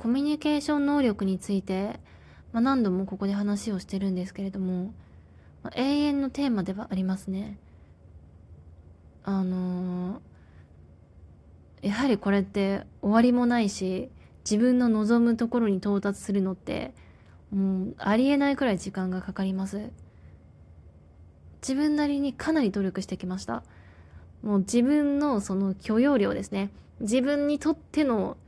コミュニケーション能力について、まあ、何度もここで話をしてるんですけれども、まあ、永遠のテーマではありますね。あのー、やはりこれって終わりもないし自分の望むところに到達するのってもうありえないくらい時間がかかります。自分なりにかなり努力してきました。もう自分のその許容量ですね。自分にとっての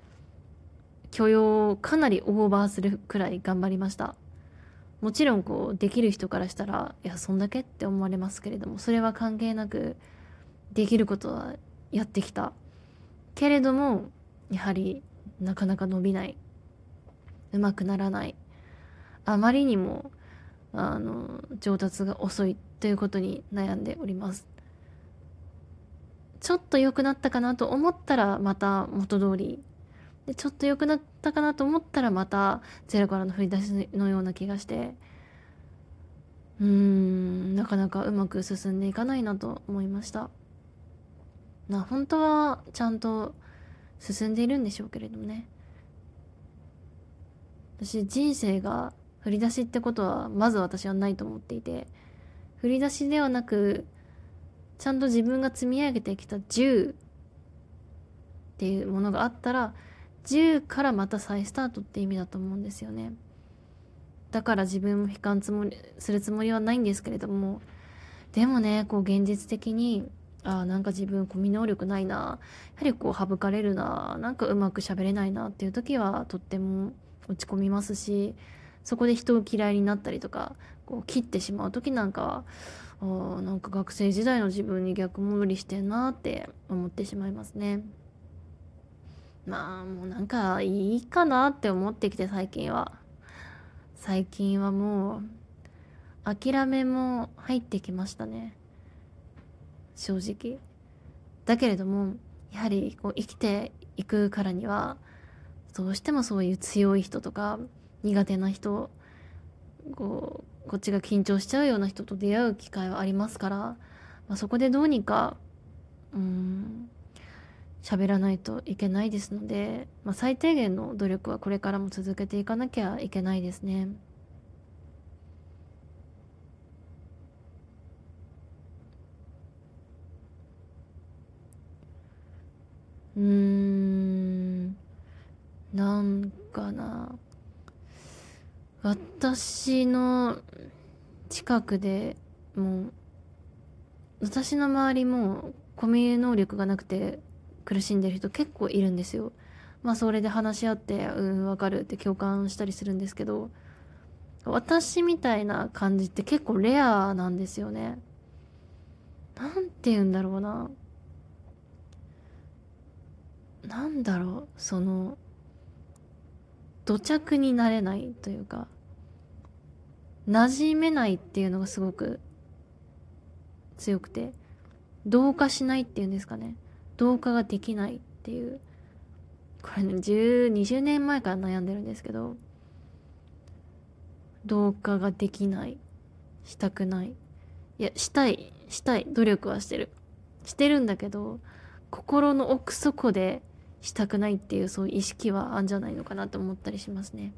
許容をかなりオーバーするくらい頑張りました。もちろんこうできる人からしたらいやそんだけって思われますけれどもそれは関係なくできることはやってきた。けれどもやはりなかなか伸びない。うまくならない。あまりにもあの上達が遅いということに悩んでおります。ちょっと良くなったかなと思ったらまた元通りでちょっと良くなったかなと思ったらまたゼロからの振り出しのような気がして。うーんなかなかうまく進んでいかないなと思いました。な本当はちゃんと進んでいるんでしょうけれどもね。私人生が振り出しってことはまず私はないと思っていて。振り出しではなくちゃんと自分が積み上げてきた10っていうものがあったら10からまた再スタートって意味だと思うんですよね。だから自分も悲観つもりするつもりはないんですけれども。でもねこう現実的にあなんか自分コミュ能力ないな。やはりこう省かれるな。なんかうまく喋れないなっていう時はとっても落ち込みますしそこで人を嫌いになったりとかこう切ってしまう時なんかはあなんか学生時代の自分に逆戻りしてんなって思ってしまいますね。まあもうなんかいいかなって思ってきて最近は。最近はもう諦めも入ってきましたね。正直。だけれどもやはりこう生きていくからにはどうしてもそういう強い人とか苦手な人こうこっちが緊張しちゃうような人と出会う機会はありますから、まあ、そこでどうにかうん喋らないといけないですので、まあ、最低限の努力はこれからも続けていかなきゃいけないですね。うーんなんかな私の近くでもう私の周りもコミュ能力がなくて苦しんでる人結構いるんですよ。まあそれで話し合ってうんわかるって共感したりするんですけど私みたいな感じって結構レアなんですよね。なんて言うんだろうな。なんだろうその土着になれないというか馴染めないっていうのがすごく強くて同化しないっていうんですかね同化ができないっていうこれね1020年前から悩んでるんですけど同化ができないしたくない。いやしたいしたい。努力はしてる。してるんだけど心の奥底でしたくないっていうそういう意識はあるんじゃないのかなと思ったりしますね。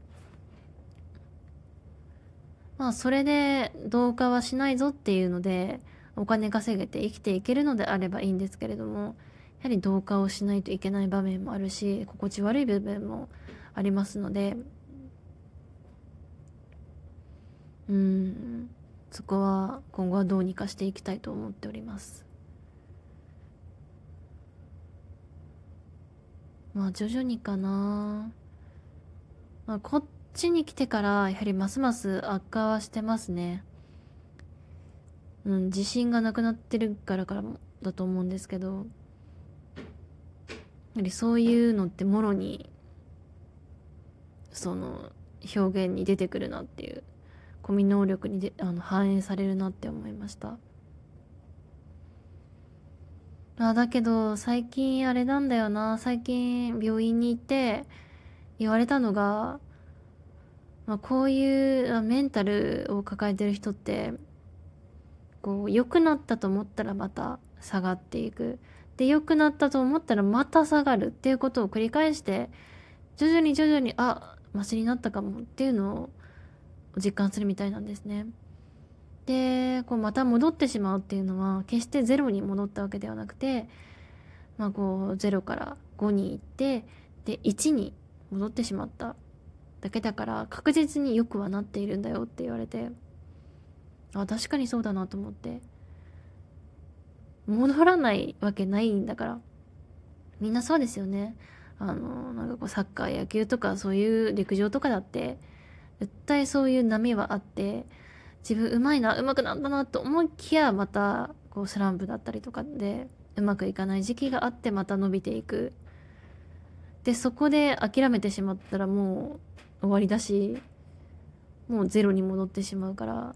まあそれで同化はしないぞっていうのでお金稼げて生きていけるのであればいいんですけれどもやはり同化をしないといけない場面もあるし心地悪い部分もありますので。うん。そこは今後はどうにかしていきたいと思っております。まあ徐々にかな、まあ、こっちに来てからやはりますます悪化はしてますね。うん。自信がなくなってるからからもだと思うんですけど。やはりそういうのってもろにその表現に出てくるなっていうコミ能力にであの反映されるなって思いました。あだけど最近あれなんだよな最近病院に行って言われたのが、まあ、こういうメンタルを抱えてる人ってこう良くなったと思ったらまた下がっていくで良くなったと思ったらまた下がるっていうことを繰り返して徐々に徐々にあマシになったかもっていうのを実感するみたいなんですね。でこうまた戻ってしまうっていうのは決してゼロに戻ったわけではなくて、まあ、こう0から5に行ってで1に戻ってしまっただけだから確実によくはなっているんだよって言われてあ確かにそうだなと思って戻らないわけないんだから。みんなそうですよね。あのなんかこうサッカー野球とかそういう陸上とかだって絶対そういう波はあって自分うまいなうまくなったなと思いきやまたこうスランプだったりとかでうまくいかない時期があってまた伸びていく。でそこで諦めてしまったらもう終わりだしもうゼロに戻ってしまうから、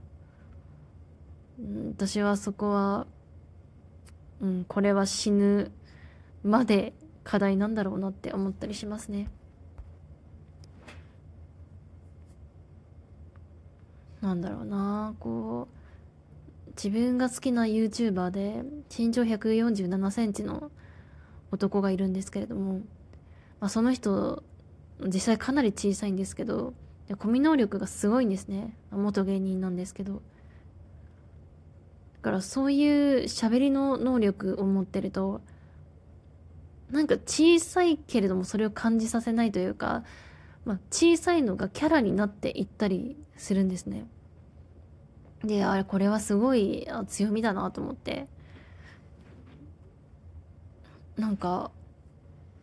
うん、私はそこは、うん、これは死ぬまで課題なんだろうなって思ったりしますね。なんだろうなこう自分が好きな YouTuber で身長1 4 7センチの男がいるんですけれども、まあ、その人実際かなり小さいんですけどコミ能力がすごいんですね元芸人なんですけどからそういう喋りの能力を持ってるとなんか小さいけれどもそれを感じさせないというか、まあ、小さいのがキャラになっていったりするんですね。であれこれはすごい強みだなと思ってなんか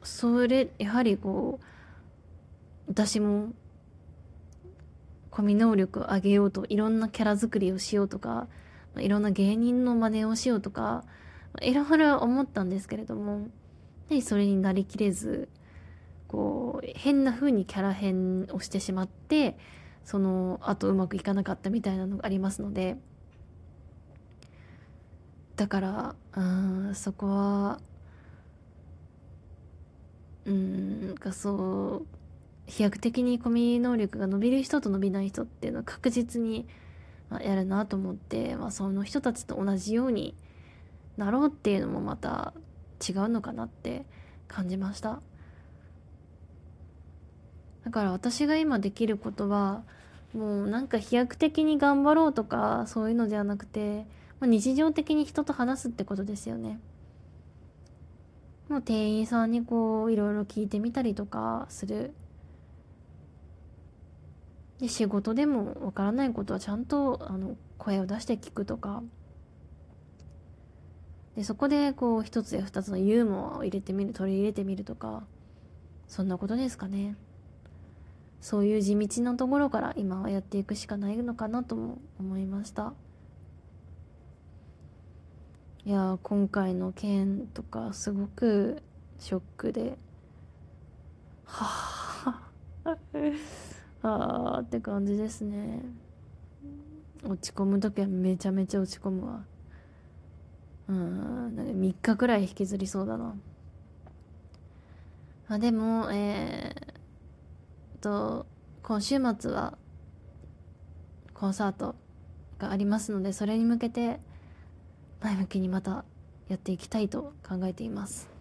それやはりこう私もコミ能力を上げようといろんなキャラ作りをしようとかいろんな芸人の真似をしようとかいろいろ思ったんですけれどもでそれになりきれずこう変な風にキャラ変をしてしまってそのあとうまくいかなかったみたいなのがありますので。だからうんそこはうんかそう飛躍的にコミュ能力が伸びる人と伸びない人っていうのは確実にやるなと思って、まあ、その人たちと同じようになろうっていうのもまた違うのかなって感じました。だから私が今できることはもうなんか飛躍的に頑張ろうとかそういうのではなくて、まあ、日常的に人と話すってことですよね。もう店員さんにこういろいろ聞いてみたりとかする。で仕事でもわからないことはちゃんとあの声を出して聞くとか。でそこでこう一つや二つのユーモアを入れてみる取り入れてみるとか。そんなことですかね。そういう地道なところから今はやっていくしかないのかなとも思いました。いや今回の件とかすごくショックで。はああって感じですね。落ち込む時はめちゃめちゃ落ち込むわ。うんなんか3日くらい引きずりそうだな。まあでもえー、と今週末はコンサートがありますのでそれに向けて前向きにまたやっていきたいと考えています。